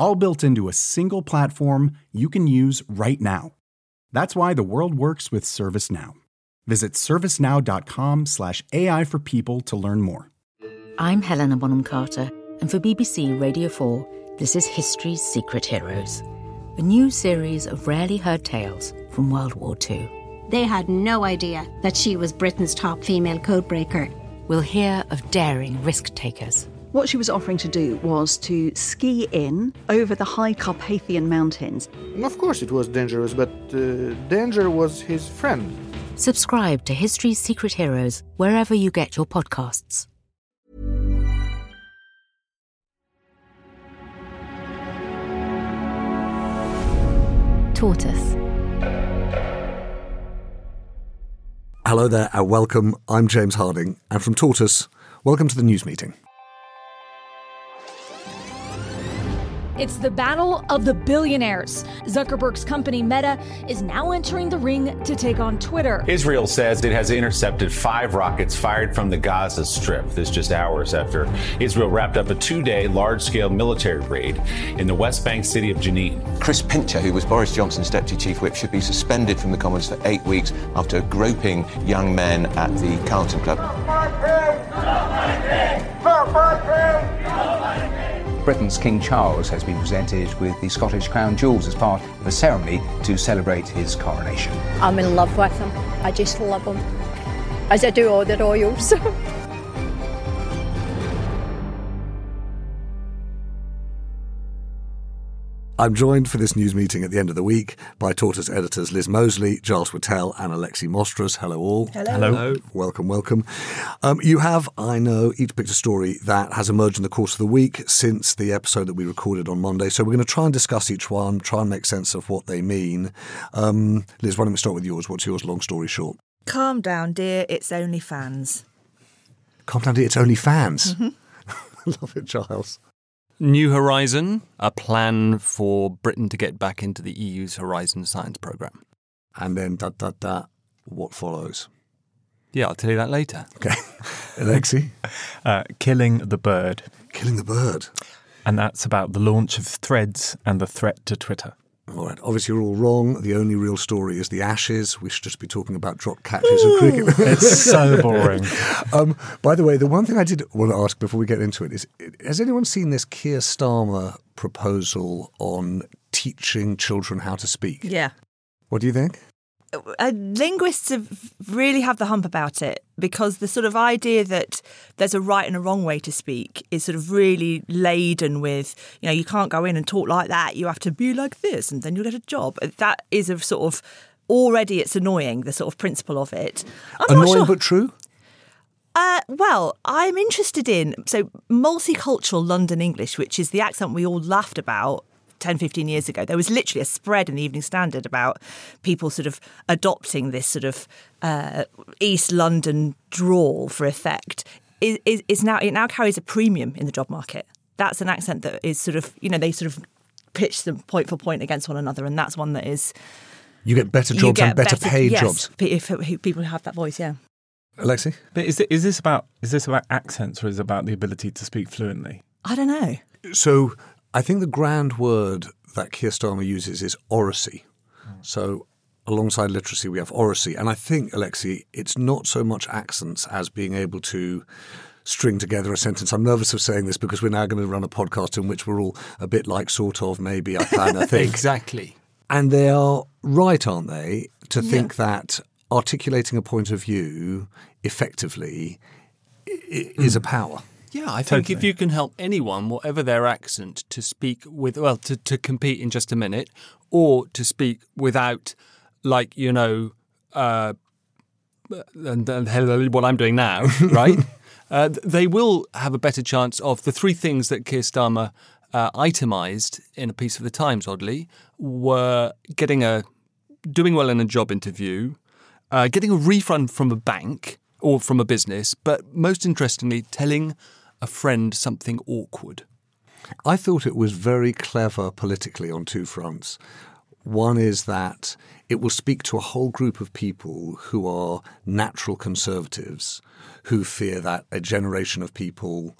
All built into a single platform you can use right now. That's why the world works with ServiceNow. Visit servicenow.com/slash AI for people to learn more. I'm Helena Bonham Carter, and for BBC Radio 4, this is History's Secret Heroes, a new series of rarely heard tales from World War II. They had no idea that she was Britain's top female codebreaker. We'll hear of daring risk takers. What she was offering to do was to ski in over the high Carpathian Mountains. Of course, it was dangerous, but uh, danger was his friend. Subscribe to History's Secret Heroes wherever you get your podcasts. Tortoise. Hello there and welcome. I'm James Harding, and from Tortoise, welcome to the news meeting. It's the battle of the billionaires. Zuckerberg's company Meta is now entering the ring to take on Twitter. Israel says it has intercepted five rockets fired from the Gaza Strip. This just hours after Israel wrapped up a two day large scale military raid in the West Bank city of Jenin. Chris Pincher, who was Boris Johnson's deputy chief whip, should be suspended from the Commons for eight weeks after groping young men at the Carlton Club. Britain's King Charles has been presented with the Scottish Crown Jewels as part of a ceremony to celebrate his coronation. I'm in love with him. I just love him. As I do all the royals. I'm joined for this news meeting at the end of the week by Tortoise editors Liz Mosley, Giles Whittell, and Alexi Mostrous. Hello, all. Hello. Hello. Welcome, welcome. Um, you have, I know, each picked a story that has emerged in the course of the week since the episode that we recorded on Monday. So we're going to try and discuss each one, try and make sense of what they mean. Um, Liz, why don't we start with yours? What's yours, long story short? Calm down, dear. It's only fans. Calm down, dear. It's only fans. Mm-hmm. Love it, Giles. New Horizon, a plan for Britain to get back into the EU's Horizon Science Programme. And then, da da da, what follows? Yeah, I'll tell you that later. Okay. Alexi? uh, Killing the Bird. Killing the Bird. And that's about the launch of Threads and the threat to Twitter. All right. Obviously, you're all wrong. The only real story is the Ashes. We should just be talking about drop catches and cricket. it's so boring. um, by the way, the one thing I did want to ask before we get into it is Has anyone seen this Keir Starmer proposal on teaching children how to speak? Yeah. What do you think? Uh, linguists have really have the hump about it because the sort of idea that there's a right and a wrong way to speak is sort of really laden with you know you can't go in and talk like that. You have to be like this and then you'll get a job. That is a sort of already it's annoying the sort of principle of it. I'm annoying sure. but true? Uh, well, I'm interested in so multicultural London English, which is the accent we all laughed about 10, 15 years ago, there was literally a spread in the Evening Standard about people sort of adopting this sort of uh, East London drawl for effect. Is, is, is now it now carries a premium in the job market. That's an accent that is sort of you know they sort of pitch them point for point against one another, and that's one that is. You get better jobs get and better, better paid yes, jobs. If, if people have that voice, yeah. Alexi, but is, it, is this about is this about accents or is it about the ability to speak fluently? I don't know. So I think the grand word that Keir Starmer uses is oracy. So alongside literacy, we have oracy. And I think, Alexi, it's not so much accents as being able to string together a sentence. I'm nervous of saying this because we're now going to run a podcast in which we're all a bit like sort of, maybe, I plan, I think. exactly. And they are right, aren't they, to yeah. think that articulating a point of view effectively is a hmm. power. Yeah, I think totally. if you can help anyone, whatever their accent, to speak with, well, to, to compete in just a minute, or to speak without, like, you know, uh, and, and what I'm doing now, right? uh, they will have a better chance of the three things that Keir Starmer uh, itemized in a piece of the Times, oddly, were getting a doing well in a job interview, uh, getting a refund from a bank or from a business, but most interestingly, telling a friend something awkward. I thought it was very clever politically on two fronts. One is that it will speak to a whole group of people who are natural conservatives who fear that a generation of people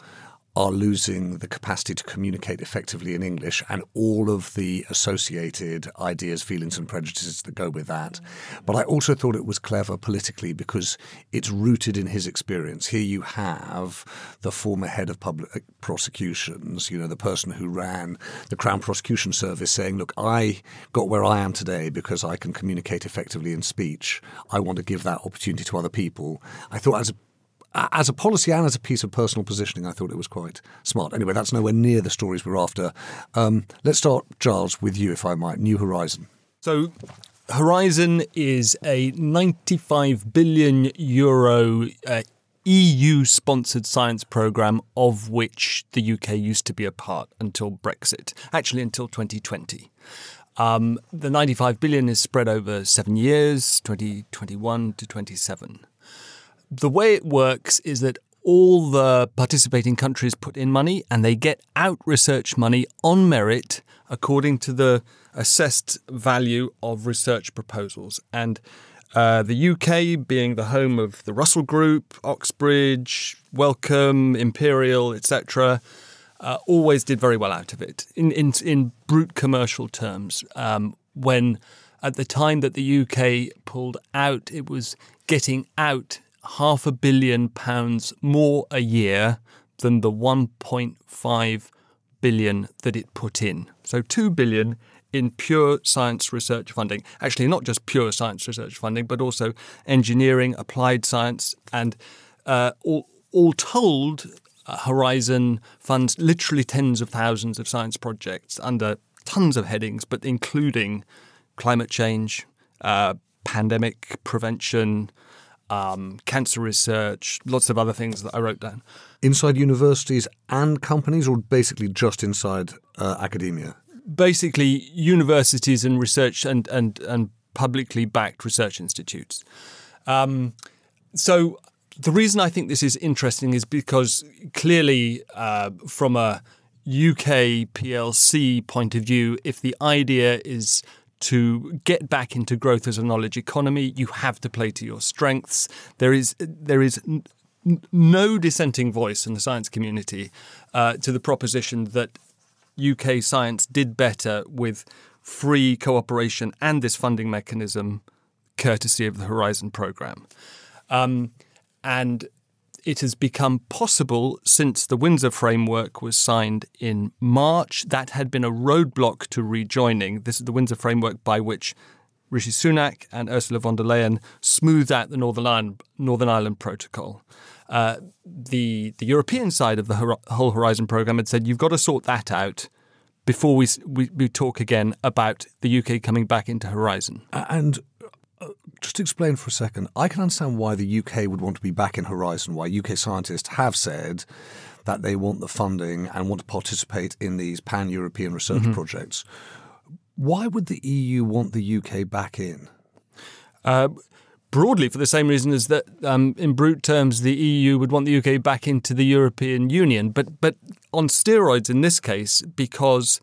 are losing the capacity to communicate effectively in English and all of the associated ideas, feelings, and prejudices that go with that. But I also thought it was clever politically because it's rooted in his experience. Here you have the former head of public prosecutions, you know, the person who ran the Crown Prosecution Service saying, Look, I got where I am today because I can communicate effectively in speech. I want to give that opportunity to other people. I thought as a as a policy and as a piece of personal positioning, I thought it was quite smart. Anyway, that's nowhere near the stories we're after. Um, let's start, Giles, with you, if I might. New Horizon. So, Horizon is a 95 billion euro uh, EU sponsored science programme of which the UK used to be a part until Brexit, actually, until 2020. Um, the 95 billion is spread over seven years, 2021 to 27 the way it works is that all the participating countries put in money and they get out research money on merit according to the assessed value of research proposals. And uh, the UK, being the home of the Russell Group, Oxbridge, Wellcome, Imperial, etc., uh, always did very well out of it in, in, in brute commercial terms. Um, when at the time that the UK pulled out, it was getting out half a billion pounds more a year than the 1.5 billion that it put in. So 2 billion in pure science research funding. Actually, not just pure science research funding, but also engineering, applied science, and uh, all, all told, uh, Horizon funds literally tens of thousands of science projects under tons of headings, but including climate change, uh, pandemic prevention, um, cancer research, lots of other things that I wrote down. Inside universities and companies, or basically just inside uh, academia? Basically, universities and research and, and, and publicly backed research institutes. Um, so, the reason I think this is interesting is because clearly, uh, from a UK PLC point of view, if the idea is to get back into growth as a knowledge economy, you have to play to your strengths. There is there is n- no dissenting voice in the science community uh, to the proposition that UK science did better with free cooperation and this funding mechanism, courtesy of the Horizon program. Um, and it has become possible since the Windsor Framework was signed in March. That had been a roadblock to rejoining. This is the Windsor Framework by which Rishi Sunak and Ursula von der Leyen smoothed out the Northern Ireland, Northern Ireland Protocol. Uh, the the European side of the whole Horizon program had said you've got to sort that out before we, we, we talk again about the UK coming back into Horizon. And just to explain for a second, I can understand why the UK would want to be back in Horizon, why UK scientists have said that they want the funding and want to participate in these pan European research mm-hmm. projects. Why would the EU want the UK back in? Uh, broadly, for the same reason as that, um, in brute terms, the EU would want the UK back into the European Union, but but on steroids in this case, because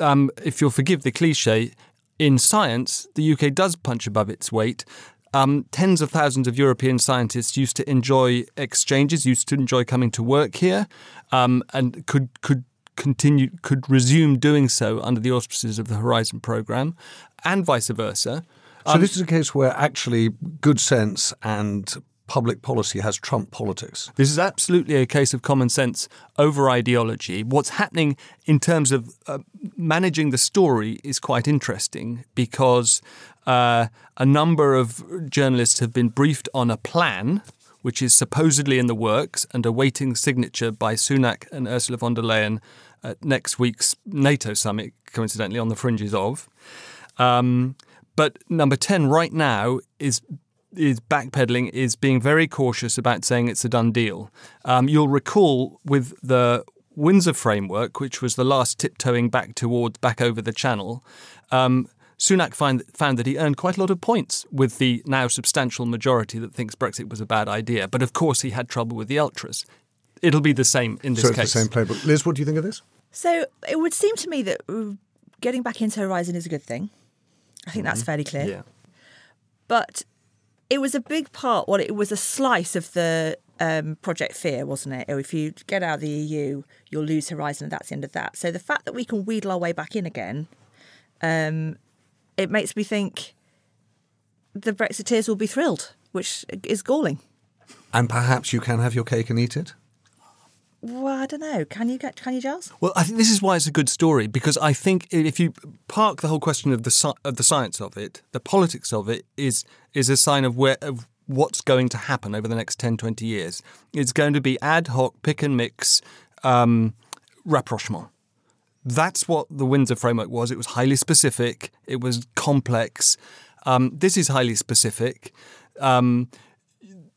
um, if you'll forgive the cliche, in science, the UK does punch above its weight. Um, tens of thousands of European scientists used to enjoy exchanges, used to enjoy coming to work here, um, and could could continue could resume doing so under the auspices of the Horizon program, and vice versa. So um, this is a case where actually good sense and public policy has trumped politics. This is absolutely a case of common sense over ideology. What's happening in terms of uh, managing the story is quite interesting because uh, a number of journalists have been briefed on a plan. Which is supposedly in the works and awaiting signature by Sunak and Ursula von der Leyen at next week's NATO summit, coincidentally on the fringes of. Um, but number 10 right now is is backpedaling is being very cautious about saying it's a done deal. Um, you'll recall with the Windsor framework, which was the last tiptoeing back towards back over the channel, um, Sunak find, found that he earned quite a lot of points with the now substantial majority that thinks Brexit was a bad idea. But of course, he had trouble with the ultras. It'll be the same in this so it's case. the same playbook. Liz, what do you think of this? So it would seem to me that getting back into Horizon is a good thing. I think that's fairly clear. Yeah. But it was a big part. Well, it was a slice of the um, Project Fear, wasn't it? Or if you get out of the EU, you'll lose Horizon, and that's the end of that. So the fact that we can wheedle our way back in again, um, it makes me think the Brexiteers will be thrilled, which is galling. And perhaps you can have your cake and eat it? Well, I don't know. Can you get? Can you, Giles? Well, I think this is why it's a good story because I think if you park the whole question of the of the science of it, the politics of it is is a sign of where of what's going to happen over the next 10, 20 years. It's going to be ad hoc, pick and mix, um, rapprochement. That's what the Windsor framework was. It was highly specific. It was complex. Um, this is highly specific. Um,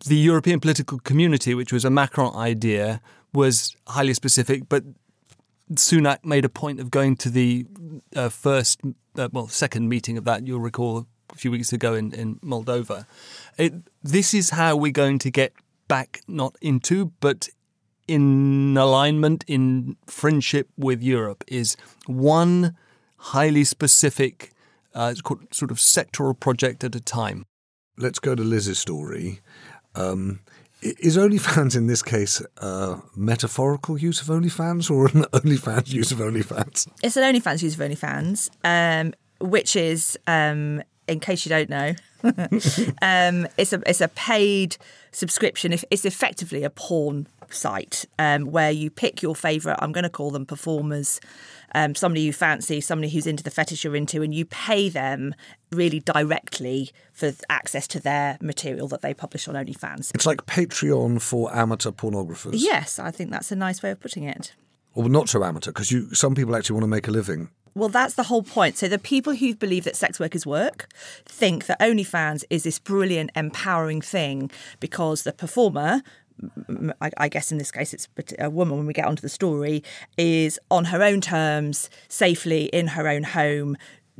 the European political community, which was a Macron idea, was highly specific, but Sunak made a point of going to the uh, first, uh, well, second meeting of that. You'll recall a few weeks ago in in Moldova. It, this is how we're going to get back, not into, but in alignment, in friendship with Europe, is one highly specific, uh, it's called sort of sectoral project at a time. Let's go to Liz's story. Um, is OnlyFans in this case a metaphorical use of OnlyFans or an OnlyFans use of OnlyFans? It's an OnlyFans use of OnlyFans, um, which is, um, in case you don't know, um, it's a it's a paid subscription. It's effectively a porn site um, where you pick your favourite. I'm going to call them performers. Um, somebody you fancy, somebody who's into the fetish you're into, and you pay them really directly for access to their material that they publish on OnlyFans. It's like Patreon for amateur pornographers. Yes, I think that's a nice way of putting it. Or not so amateur, because you some people actually want to make a living. Well, that's the whole point. So the people who believe that sex work is work think that OnlyFans is this brilliant, empowering thing because the performer I, I, guess in this case it's a woman when we get onto the story is on her own terms safely in her own home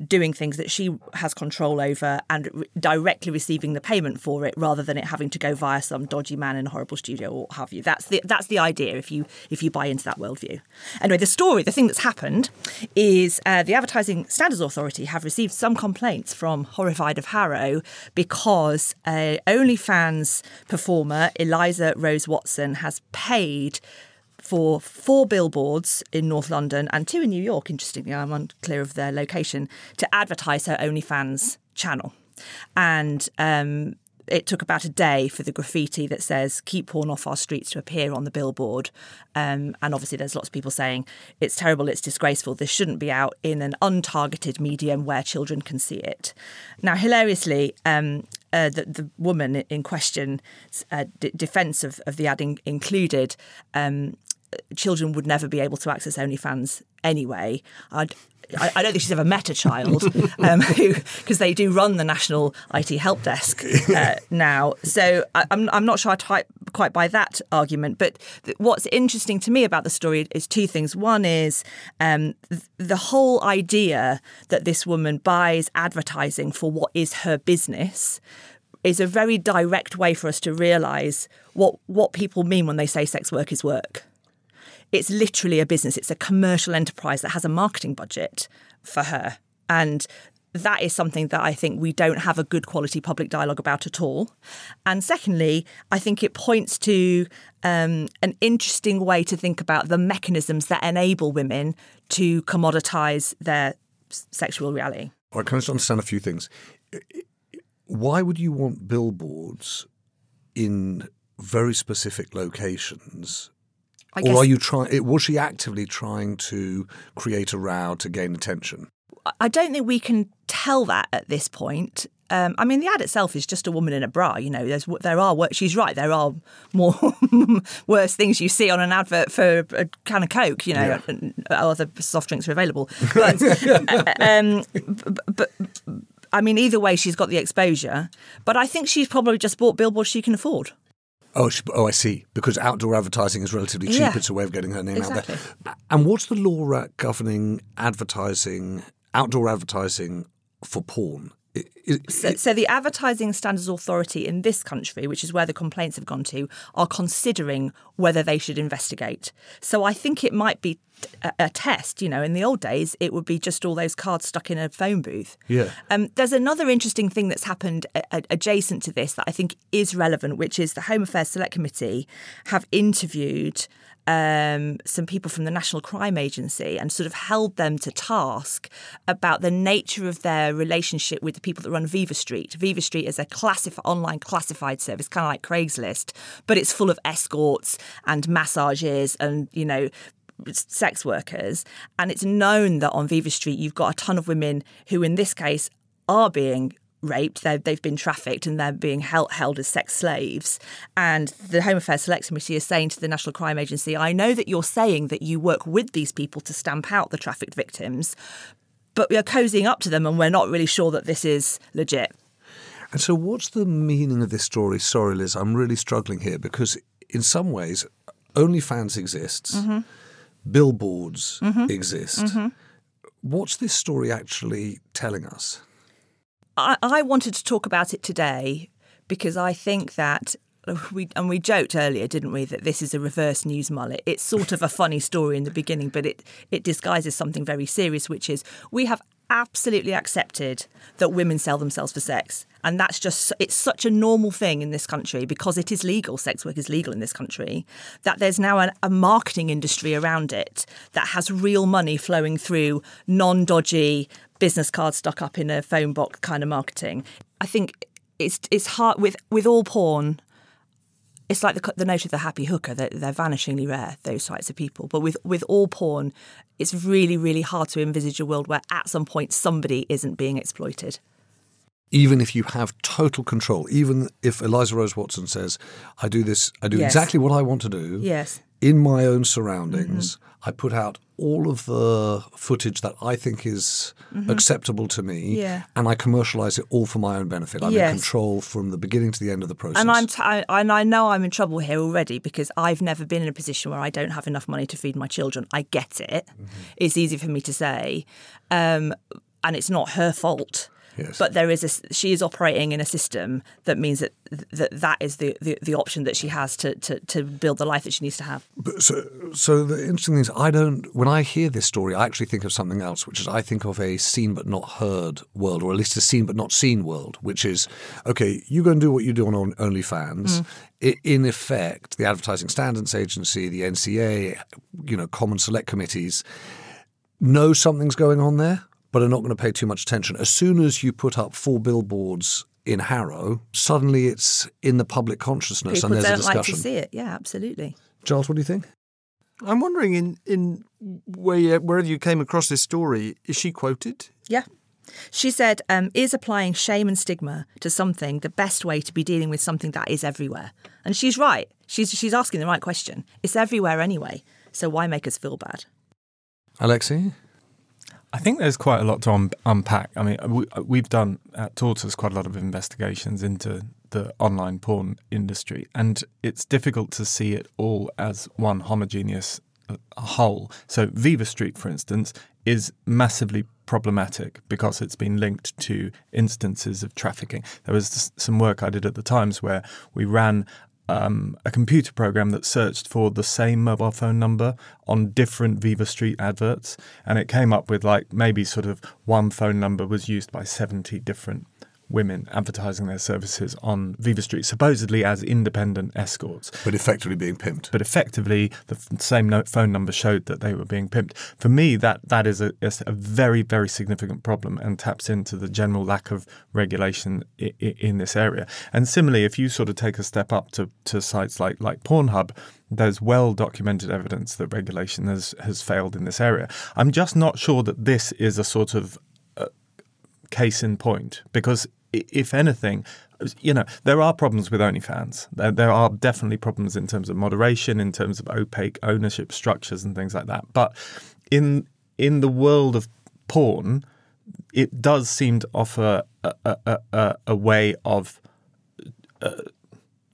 doing things that she has control over and re- directly receiving the payment for it rather than it having to go via some dodgy man in a horrible studio or what have you. That's the that's the idea if you if you buy into that worldview. Anyway the story the thing that's happened is uh, the advertising standards authority have received some complaints from horrified of harrow because a onlyfans performer eliza rose watson has paid for four billboards in North London and two in New York, interestingly, I'm unclear of their location, to advertise her OnlyFans channel. And um, it took about a day for the graffiti that says "Keep porn off our streets" to appear on the billboard. Um, and obviously, there's lots of people saying it's terrible, it's disgraceful. This shouldn't be out in an untargeted medium where children can see it. Now, hilariously, um, uh, the, the, woman in question, uh, d- defence of, of the ad in- included, um, children would never be able to access OnlyFans anyway. I'd, I, I don't think she's ever met a child um, because they do run the National IT Help Desk uh, now. So I, am I'm, I'm not sure I type, quite buy that argument. But th- what's interesting to me about the story is two things. One is um, th- the whole idea that this woman buys advertising for what is her business is a very direct way for us to realise what what people mean when they say sex work is work it's literally a business. It's a commercial enterprise that has a marketing budget for her. And that is something that I think we don't have a good quality public dialogue about at all. And secondly, I think it points to um, an interesting way to think about the mechanisms that enable women to commoditize their sexual reality. All right, can I just understand a few things? Why would you want billboards in very specific locations I or are you trying? Was she actively trying to create a row to gain attention? I don't think we can tell that at this point. Um, I mean, the ad itself is just a woman in a bra. You know, there's there are she's right. There are more worse things you see on an advert for a can of Coke. You know, yeah. other soft drinks are available. But, uh, um, but, but I mean, either way, she's got the exposure. But I think she's probably just bought billboards she can afford. Oh, she, oh, I see. Because outdoor advertising is relatively cheap. Yeah. It's a way of getting her name Exactly. out there. And what's the law governing advertising, outdoor advertising for porn? I- I- So, so the Advertising Standards Authority in this country, which is where the complaints have gone to, are considering whether they should investigate. So I think it might be a, a test. You know, in the old days, it would be just all those cards stuck in a phone booth. Yeah. Um, there's another interesting thing that's happened a- a- adjacent to this that I think is relevant, which is the Home Affairs Select Committee have interviewed um, some people from the National Crime Agency and sort of held them to task about the nature of their relationship with the people that run Vivastreet. Viva Street is a classif- online classified service, kind of like Craigslist, but it's full of escorts and massages and, you know, sex workers. And it's known that on Vivastreet, you've got a ton of women who, in this case, are being raped. They've, they've been trafficked and they're being held, held as sex slaves. And the Home Affairs Select Committee is saying to the National Crime Agency, I know that you're saying that you work with these people to stamp out the trafficked victims, but we're cozying up to them and we're not really sure that this is legit. And so, what's the meaning of this story? Sorry, Liz, I'm really struggling here because, in some ways, OnlyFans exists, Mm-hmm. Billboards Mhm. exist. Mhm. What's this story actually telling us? I, I wanted to talk about it today because I think that we and we joked earlier, didn't we, that this is a reverse news mullet. It's sort of a funny story in the beginning, but it it disguises something very serious, which is we have absolutely accepted that women sell themselves for sex. And that's just, it's such a normal thing in this country because it is legal, sex work is legal in this country, that there's now an, a marketing industry around it that has real money flowing through non dodgy business cards stuck up in a phone box kind of marketing. I think it's, it's hard with, with all porn. It's like the, the note of the happy hooker that they're vanishingly rare, those types of people. But with, with all porn, it's really, really hard to envisage a world where at some point somebody isn't being exploited. Even if you have total control, even if Eliza Rose Watson says, I do this, I do Yes. exactly what I want to do Yes. in my own surroundings, mm-hmm. I put out all of the footage that I think is Mhm. acceptable to me, Yeah. and I commercialize it all for my own benefit. I'm Yes. in control from the beginning to the end of the process. And I'm t- I, and I know I'm in trouble here already because I've never been in a position where I don't have enough money to feed my children. I get it. It's easy for me to say, um, and it's not her fault. Yes. But there is a she is operating in a system that means that that, that is the, the, the option that she has to, to, to build the life that she needs to have. But so, so the interesting thing is, I don't. When I hear this story, I actually think of something else, which is I think of a seen but not heard world, or at least a seen but not seen world. Which is, okay, you go and do what you do on On- OnlyFans. Mm. In effect, the Advertising Standards Agency, the NCA, you know, Common Select Committees know something's going on there, but are not going to pay too much attention. As soon as you put up four billboards in Harrow, suddenly it's in the public consciousness, People and there's a don't like discussion. to see it. Yeah, absolutely. Giles, what do you think? I'm wondering in in where you, wherever you came across this story, is she quoted? Yeah. She said, um, is applying shame and stigma to something the best way to be dealing with something that is everywhere? And she's right. She's, she's asking the right question. It's everywhere anyway. So why make us feel bad? Alexi? I think there's quite a lot to un- unpack. I mean, we, we've done at Tortoise quite a lot of investigations into the online porn industry, and it's difficult to see it all as one homogeneous uh, whole. So, Vivastreet, for instance, is massively problematic because it's been linked to instances of trafficking. There was some work I did at the Times where we ran um, a computer program that searched for the same mobile phone number on different Vivastreet adverts, and it came up with like maybe sort of one phone number was used by 70 different women advertising their services on Vivastreet, supposedly as independent escorts. But effectively being pimped. But effectively, the f- same no- phone number showed that they were being pimped. For me, that that is a, a very, very significant problem and taps into the general lack of regulation i- i- in this area. And similarly, if you sort of take a step up to, to sites like, like Pornhub, there's well documented evidence that regulation has, has failed in this area. I'm just not sure that this is a sort of uh, case in point because if anything you know there are problems with OnlyFans there, there are definitely problems in terms of moderation in terms of opaque ownership structures and things like that but in in the world of porn it does seem to offer a, a, a- a, way of uh,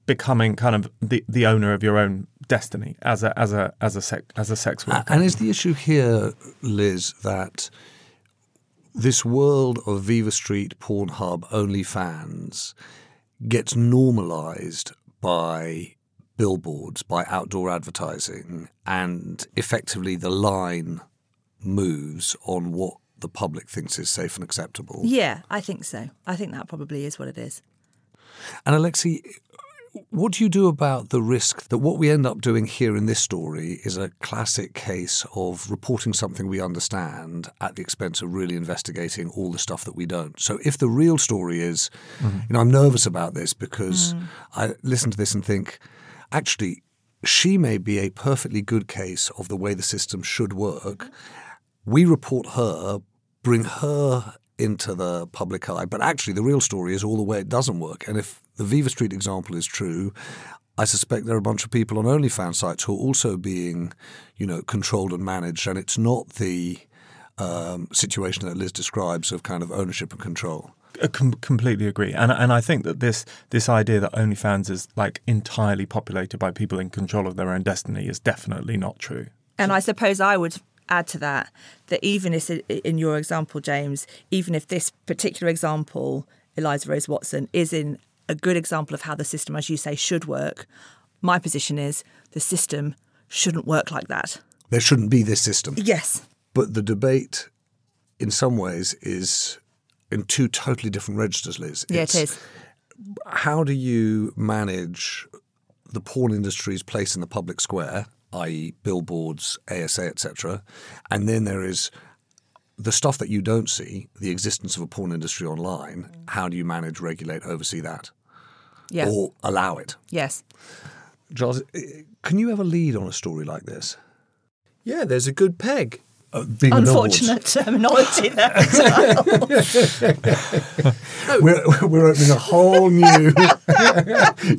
becoming kind of the, the owner of your own destiny as a as a as a as a sex worker. And is the issue here, Liz, that this world of Viva Street, Pornhub, OnlyFans gets normalized by billboards, by outdoor advertising, and effectively the line moves on what the public thinks is safe and acceptable. Yeah, I think so. I think that probably is what it is. And Alexi, what do you do about the risk that what we end up doing here in this story is a classic case of reporting something we understand at the expense of really investigating all the stuff that we don't? So if the real story is, mm-hmm. you know, I'm nervous about this because mm. I listen to this and think, actually, she may be a perfectly good case of the way the system should work. We report her, bring her into the public eye. But actually, the real story is all the way it doesn't work. And if the Vivastreet example is true, I suspect there are a bunch of people on OnlyFans sites who are also being, you know, controlled and managed, and it's not the um, situation that Liz describes of kind of ownership and control. I com- completely agree, and and I think that this this idea that OnlyFans is like entirely populated by people in control of their own destiny is definitely not true. And I suppose I would add to that that even if in your example, James, even if this particular example, Eliza Rose Watson, is in a good example of how the system, as you say, should work, my position is the system shouldn't work like that. There shouldn't be this system. Yes. But the debate, in some ways, is in two totally different registers, Liz. Yeah, it's, it is. How do you manage the porn industry's place in the public square i.e., billboards, ASA, etc. And then there is the stuff that you don't see, the existence of a porn industry online. How do you manage, regulate, oversee that? Yeah. Or allow it? Yes. Giles, eh, can you ever lead on a story like this? Yeah, there's a good peg. Uh, Unfortunate terminology there as well. we're, we're opening a whole new.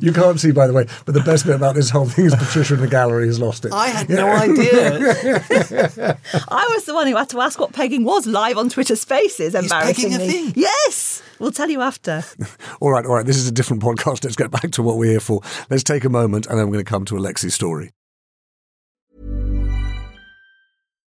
you can't see, by the way, but the best bit about this whole thing is Patricia in the gallery has lost it. I had no idea. I was the one who had to ask what pegging was live on Twitter Spaces. Embarrassingly, is pegging a thing? Yes. We'll tell you after. all right, all right. This is a different podcast. Let's get back to what we're here for. Let's take a moment, and then we're going to come to Alexi's story.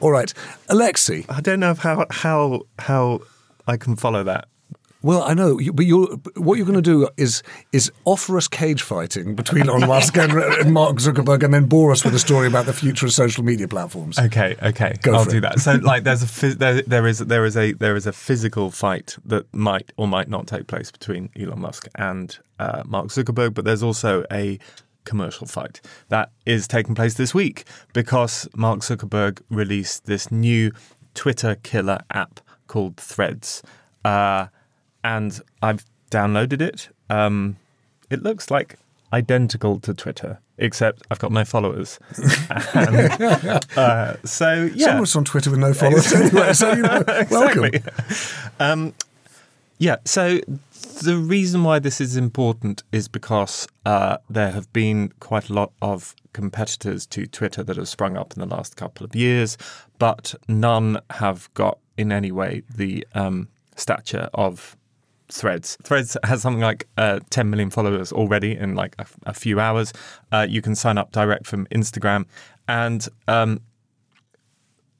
All right, Alexi. I don't know how how how I can follow that. Well, I know, but you're, what you're going to do is is offer us cage fighting between Elon Musk and, and, Mark Zuckerberg, and then bore us with a story about the future of social media platforms. Okay, okay, Go I'll for do it. that. So, like, there's a there, there is there is a there is a physical fight that might or might not take place between Elon Musk and uh, Mark Zuckerberg, but there's also a commercial fight that is taking place this week because Mark Zuckerberg released this new Twitter killer app called Threads. Uh, and I've downloaded it. Um, it looks like identical to Twitter, except I've got no followers. and, uh, so yeah, someone's on Twitter with no followers anyway. So you know, welcome. Um, yeah. So the reason why this is important is because uh, there have been quite a lot of competitors to Twitter that have sprung up in the last couple of years, but none have got in any way the um, stature of Threads. Threads has something like uh, 10 million followers already in like a, a few hours. Uh, you can sign up direct from Instagram. And um,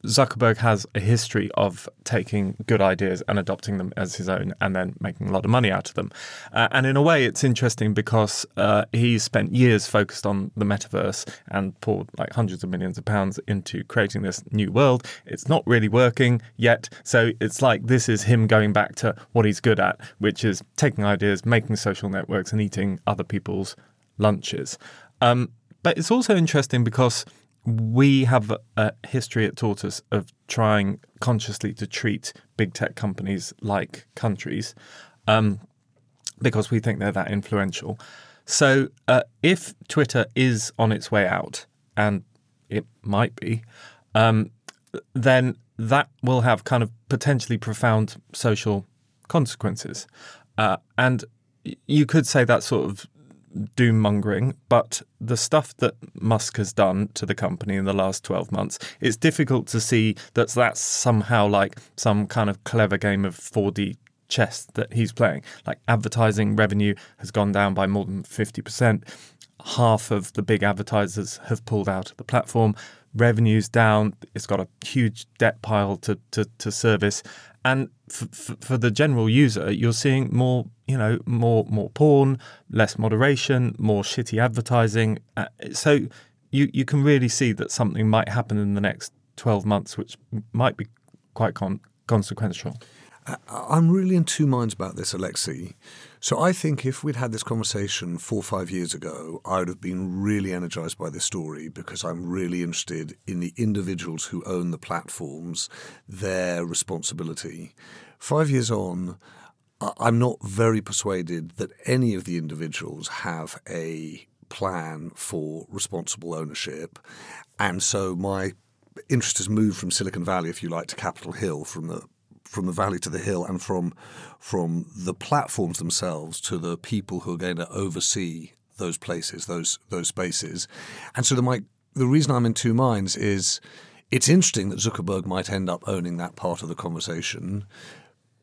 Zuckerberg has a history of taking good ideas and adopting them as his own and then making a lot of money out of them. Uh, and in a way, it's interesting because uh, he's spent years focused on the metaverse and poured like hundreds of millions of pounds into creating this new world. It's not really working yet. So it's like this is him going back to what he's good at, which is taking ideas, making social networks, and eating other people's lunches. Um, but it's also interesting because we have a history at Tortoise of trying consciously to treat big tech companies like countries um, because we think they're that influential. So uh, if Twitter is on its way out, and it might be, um, then that will have kind of potentially profound social consequences. Uh, and you could say that sort of doom mongering, but the stuff that Musk has done to the company in the last 12 months, it's difficult to see that that's somehow like some kind of clever game of 4D chess that he's playing. Like advertising revenue has gone down by more than 50%. Half of the big advertisers have pulled out of the platform. Revenue's down. It's got a huge debt pile to, to, to service. And f- f- for the general user, you're seeing more, you know, more more porn, less moderation, more shitty advertising. Uh, so you you can really see that something might happen in the next 12 months, which might be quite con- consequential. I'm really in two minds about this, Alexi. So I think if we'd had this conversation four or five years ago, I would have been really energized by this story because I'm really interested in the individuals who own the platforms, their responsibility. Five years on, I'm not very persuaded that any of the individuals have a plan for responsible ownership. And so my interest has moved from Silicon Valley, if you like, to Capitol Hill, from the from the valley to the hill and from from the platforms themselves to the people who are going to oversee those places, those those spaces. And so the my, the reason I'm in two minds is it's interesting that Zuckerberg might end up owning that part of the conversation.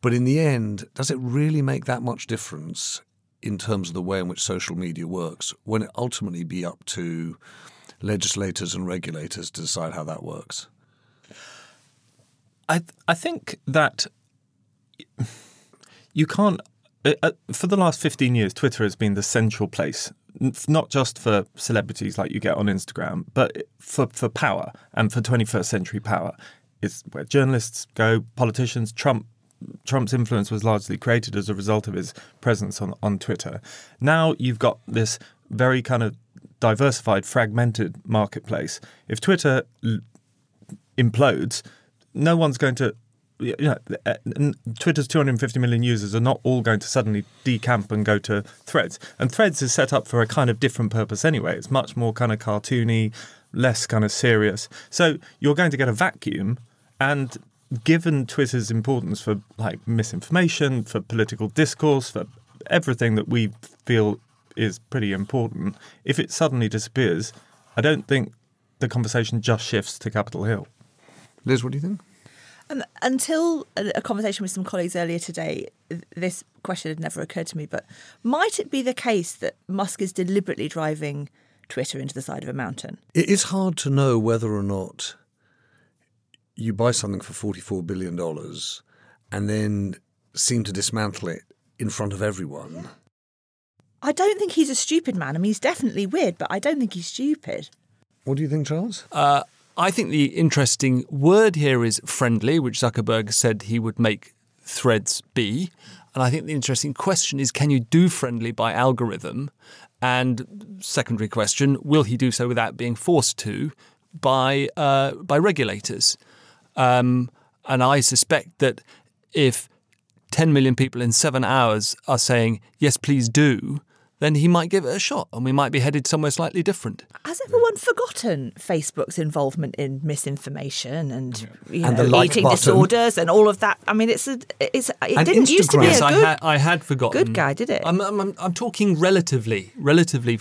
But in the end, does it really make that much difference in terms of the way in which social media works when it ultimately be up to legislators and regulators to decide how that works? I I think that you can't. Uh, for the last fifteen years, Twitter has been the central place, not just for celebrities like you get on Instagram, but for for power and for twenty first century power. It's where journalists go, politicians. Trump Trump's influence was largely created as a result of his presence on on Twitter. Now you've got this very kind of diversified, fragmented marketplace. If Twitter l- implodes, no one's going to you know, uh, Twitter's 250 million users are not all going to suddenly decamp and go to Threads. And Threads is set up for a kind of different purpose anyway. It's much more kind of cartoony, less kind of serious. So you're going to get a vacuum. And given Twitter's importance for like misinformation, for political discourse, for everything that we feel is pretty important, if it suddenly disappears, I don't think the conversation just shifts to Capitol Hill. Liz, what do you think? Um, until a, a, conversation with some colleagues earlier today, this question had never occurred to me. But might it be the case that Musk is deliberately driving Twitter into the side of a mountain? It is hard to know whether or not you buy something for $44 billion and then seem to dismantle it in front of everyone. I don't think he's a stupid man. I mean, he's definitely weird, but I don't think he's stupid. What do you think, Charles? Uh, I think the interesting word here is friendly, which Zuckerberg said he would make threads be. And I think the interesting question is can you do friendly by algorithm? And secondary question, will he do so without being forced to by uh, by regulators? Um, and I suspect that if 10 million people in seven hours are saying, yes, please do, then he might give it a shot and we might be headed somewhere slightly different. Has everyone forgotten Facebook's involvement in misinformation and, you and know, like eating button. disorders and all of that? I mean, it's a, it's it And didn't used to be Instagram. a Yes, I, good, ha- I had forgotten. good guy, did it? I'm, I'm, I'm talking relatively, relatively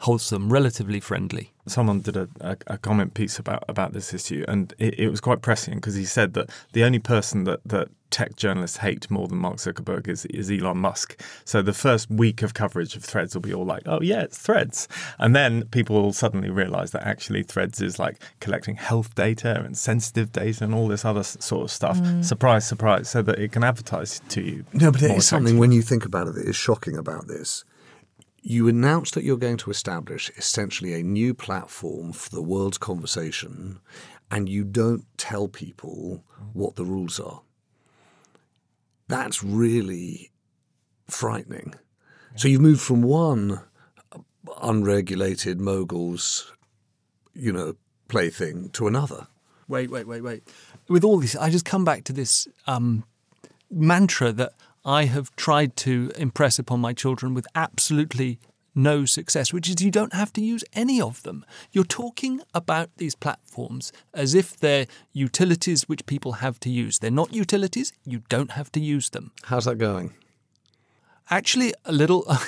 wholesome, relatively friendly. Someone did a, a, a comment piece about, about this issue, and it, it was quite prescient because he said that the only person that, that tech journalists hate more than Mark Zuckerberg is, is Elon Musk. So the first week of coverage of Threads will be all like, oh, yeah, it's Threads. And then people will suddenly realize that actually Threads is like collecting health data and sensitive data and all this other sort of stuff. Mm. Surprise, surprise, so that it can advertise to you. No, but it is something when you think about it that is shocking about this. You announce that you're going to establish essentially a new platform for the world's conversation, and you don't tell people what the rules are. That's really frightening. So you've moved from one unregulated mogul's, you know, plaything to another. Wait, wait, wait, wait. With all this, I just come back to this um, mantra that I have tried to impress upon my children with absolutely no success, which is you don't have to use any of them. You're talking about these platforms as if they're utilities which people have to use. They're not utilities, you don't have to use them. How's that going? Actually, a little. it's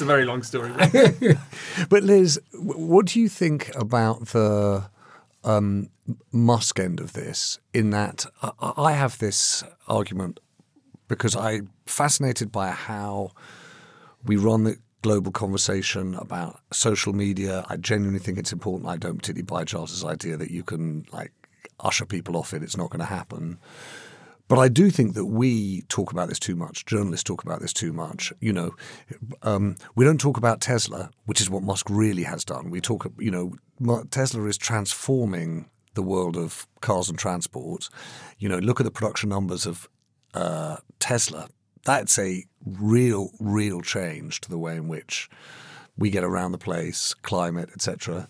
a very long story. but Liz, what do you think about the um, Musk end of this? In that I, have this argument because I'm fascinated by how we run the global conversation about social media. I genuinely think it's important. I don't particularly buy Charles's idea that you can like usher people off it. It's not going to happen. But I do think that we talk about this too much. Journalists talk about this too much. You know, um, we don't talk about Tesla, which is what Musk really has done. We talk, you know, Tesla is transforming the world of cars and transport. You know, look at the production numbers of uh, Tesla. That's a real, real change to the way in which we get around the place, climate, etc.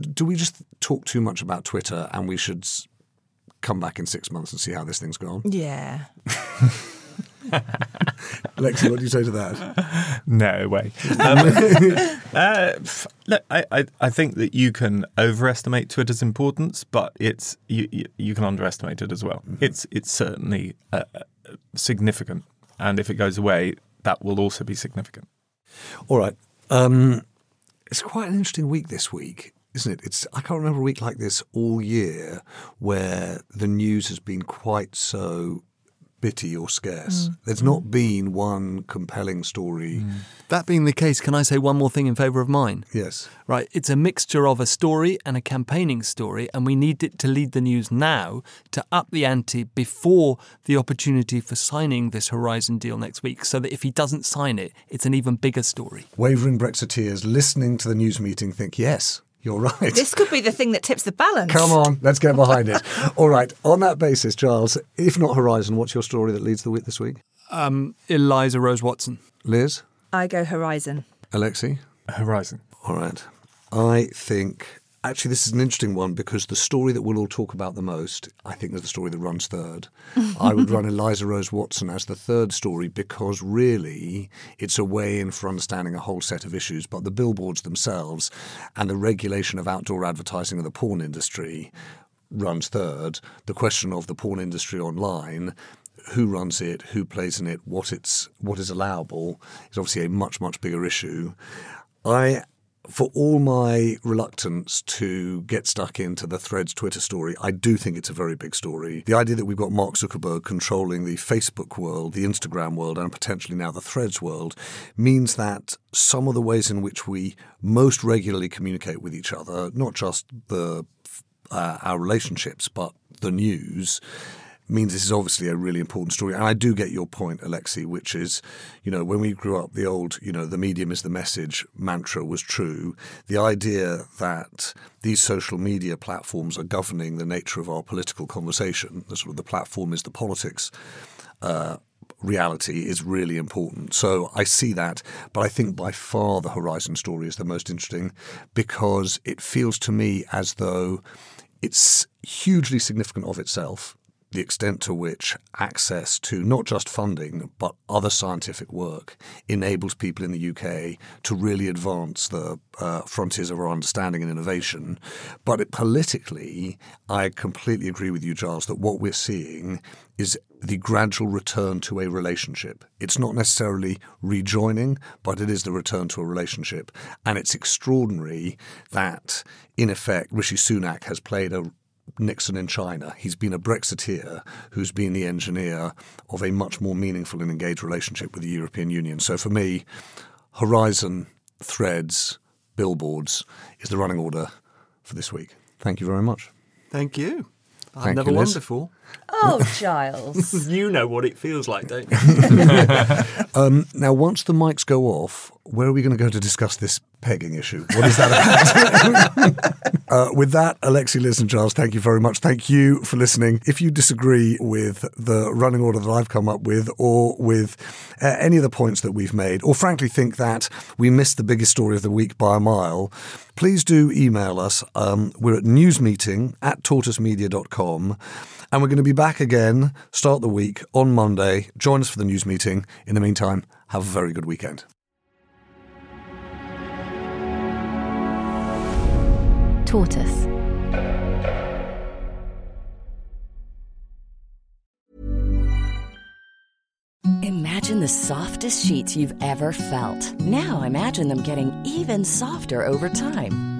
Do we just talk too much about Twitter and we should come back in six months and see how this thing's gone? Yeah. Alexi, what do you say to that? No way. Um, uh, look, I, I, I think that you can overestimate Twitter's importance, but it's you, you, you can underestimate it as well. It's it's certainly uh, significant, and if it goes away, that will also be significant. All right. Um, it's quite an interesting week this week, isn't it? It's I can't remember a week like this all year where the news has been quite so bitty or scarce. Mm. There's not been one compelling story. That being the case, can I say one more thing in favour of mine? Yes. Right, it's a mixture of a story and a campaigning story, and we need it to lead the news now to up the ante before the opportunity for signing this Horizon deal next week, so that if he doesn't sign it, it's an even bigger story. Wavering Brexiteers listening to the news meeting think, yes, you're right. This could be the thing that tips the balance. Come on, let's get behind it. All right. On that basis, Charles, if not Horizon, what's your story that leads the week this week? Um, Eliza Rose Watson. Liz? I go Horizon. Alexi? Horizon. All right. I think actually this is an interesting one because the story that we'll all talk about the most, I think, is the story that runs third. I would run Eliza Rose Watson as the third story because really it's a way in for understanding a whole set of issues. But the billboards themselves and the regulation of outdoor advertising of the porn industry runs third. The question of the porn industry online who runs it, who plays in it, what it's what is allowable is obviously a much much bigger issue. I for all my reluctance to get stuck into the Threads Twitter story, I do think it's a very big story. The idea that we've got Mark Zuckerberg controlling the Facebook world, the Instagram world, and potentially now the Threads world means that some of the ways in which we most regularly communicate with each other, not just the uh, our relationships, but the news, means this is obviously a really important story. And I do get your point, Alexi, which is, you know, when we grew up, the old, you know, the medium is the message mantra was true. The idea that these social media platforms are governing the nature of our political conversation, the sort of the platform is the politics. Uh, reality is really important. So I see that, but I think by far the Horizon story is the most interesting because it feels to me as though it's hugely significant of itself. The extent to which access to not just funding but other scientific work enables people in the UK to really advance the uh, frontiers of our understanding and innovation. But it, politically, I completely agree with you, Giles, that what we're seeing is the gradual return to a relationship. It's not necessarily rejoining, but it is the return to a relationship. And it's extraordinary that, in effect, Rishi Sunak has played a Nixon in China. He's been a Brexiteer who's been the engineer of a much more meaningful and engaged relationship with the European Union. So for me, Horizon, Threads, Billboards is the running order for this week. Thank you very much. Thank you. I've Thank never you, won before. Oh, Giles. you know what it feels like, don't you? um, now, once the mics go off, where are we going to go to discuss this pegging issue? What is that about? uh, with that, Alexi, Liz, and Giles, thank you very much. Thank you for listening. If you disagree with the running order that I've come up with, or with uh, any of the points that we've made, or frankly think that we missed the biggest story of the week by a mile, please do email us. Um, we're at newsmeeting at tortoisemedia.com. And we're going to be back again, start the week on Monday. Join us for the news meeting. In the meantime, have a very good weekend. Tortoise. Imagine the softest sheets you've ever felt. Now imagine them getting even softer over time.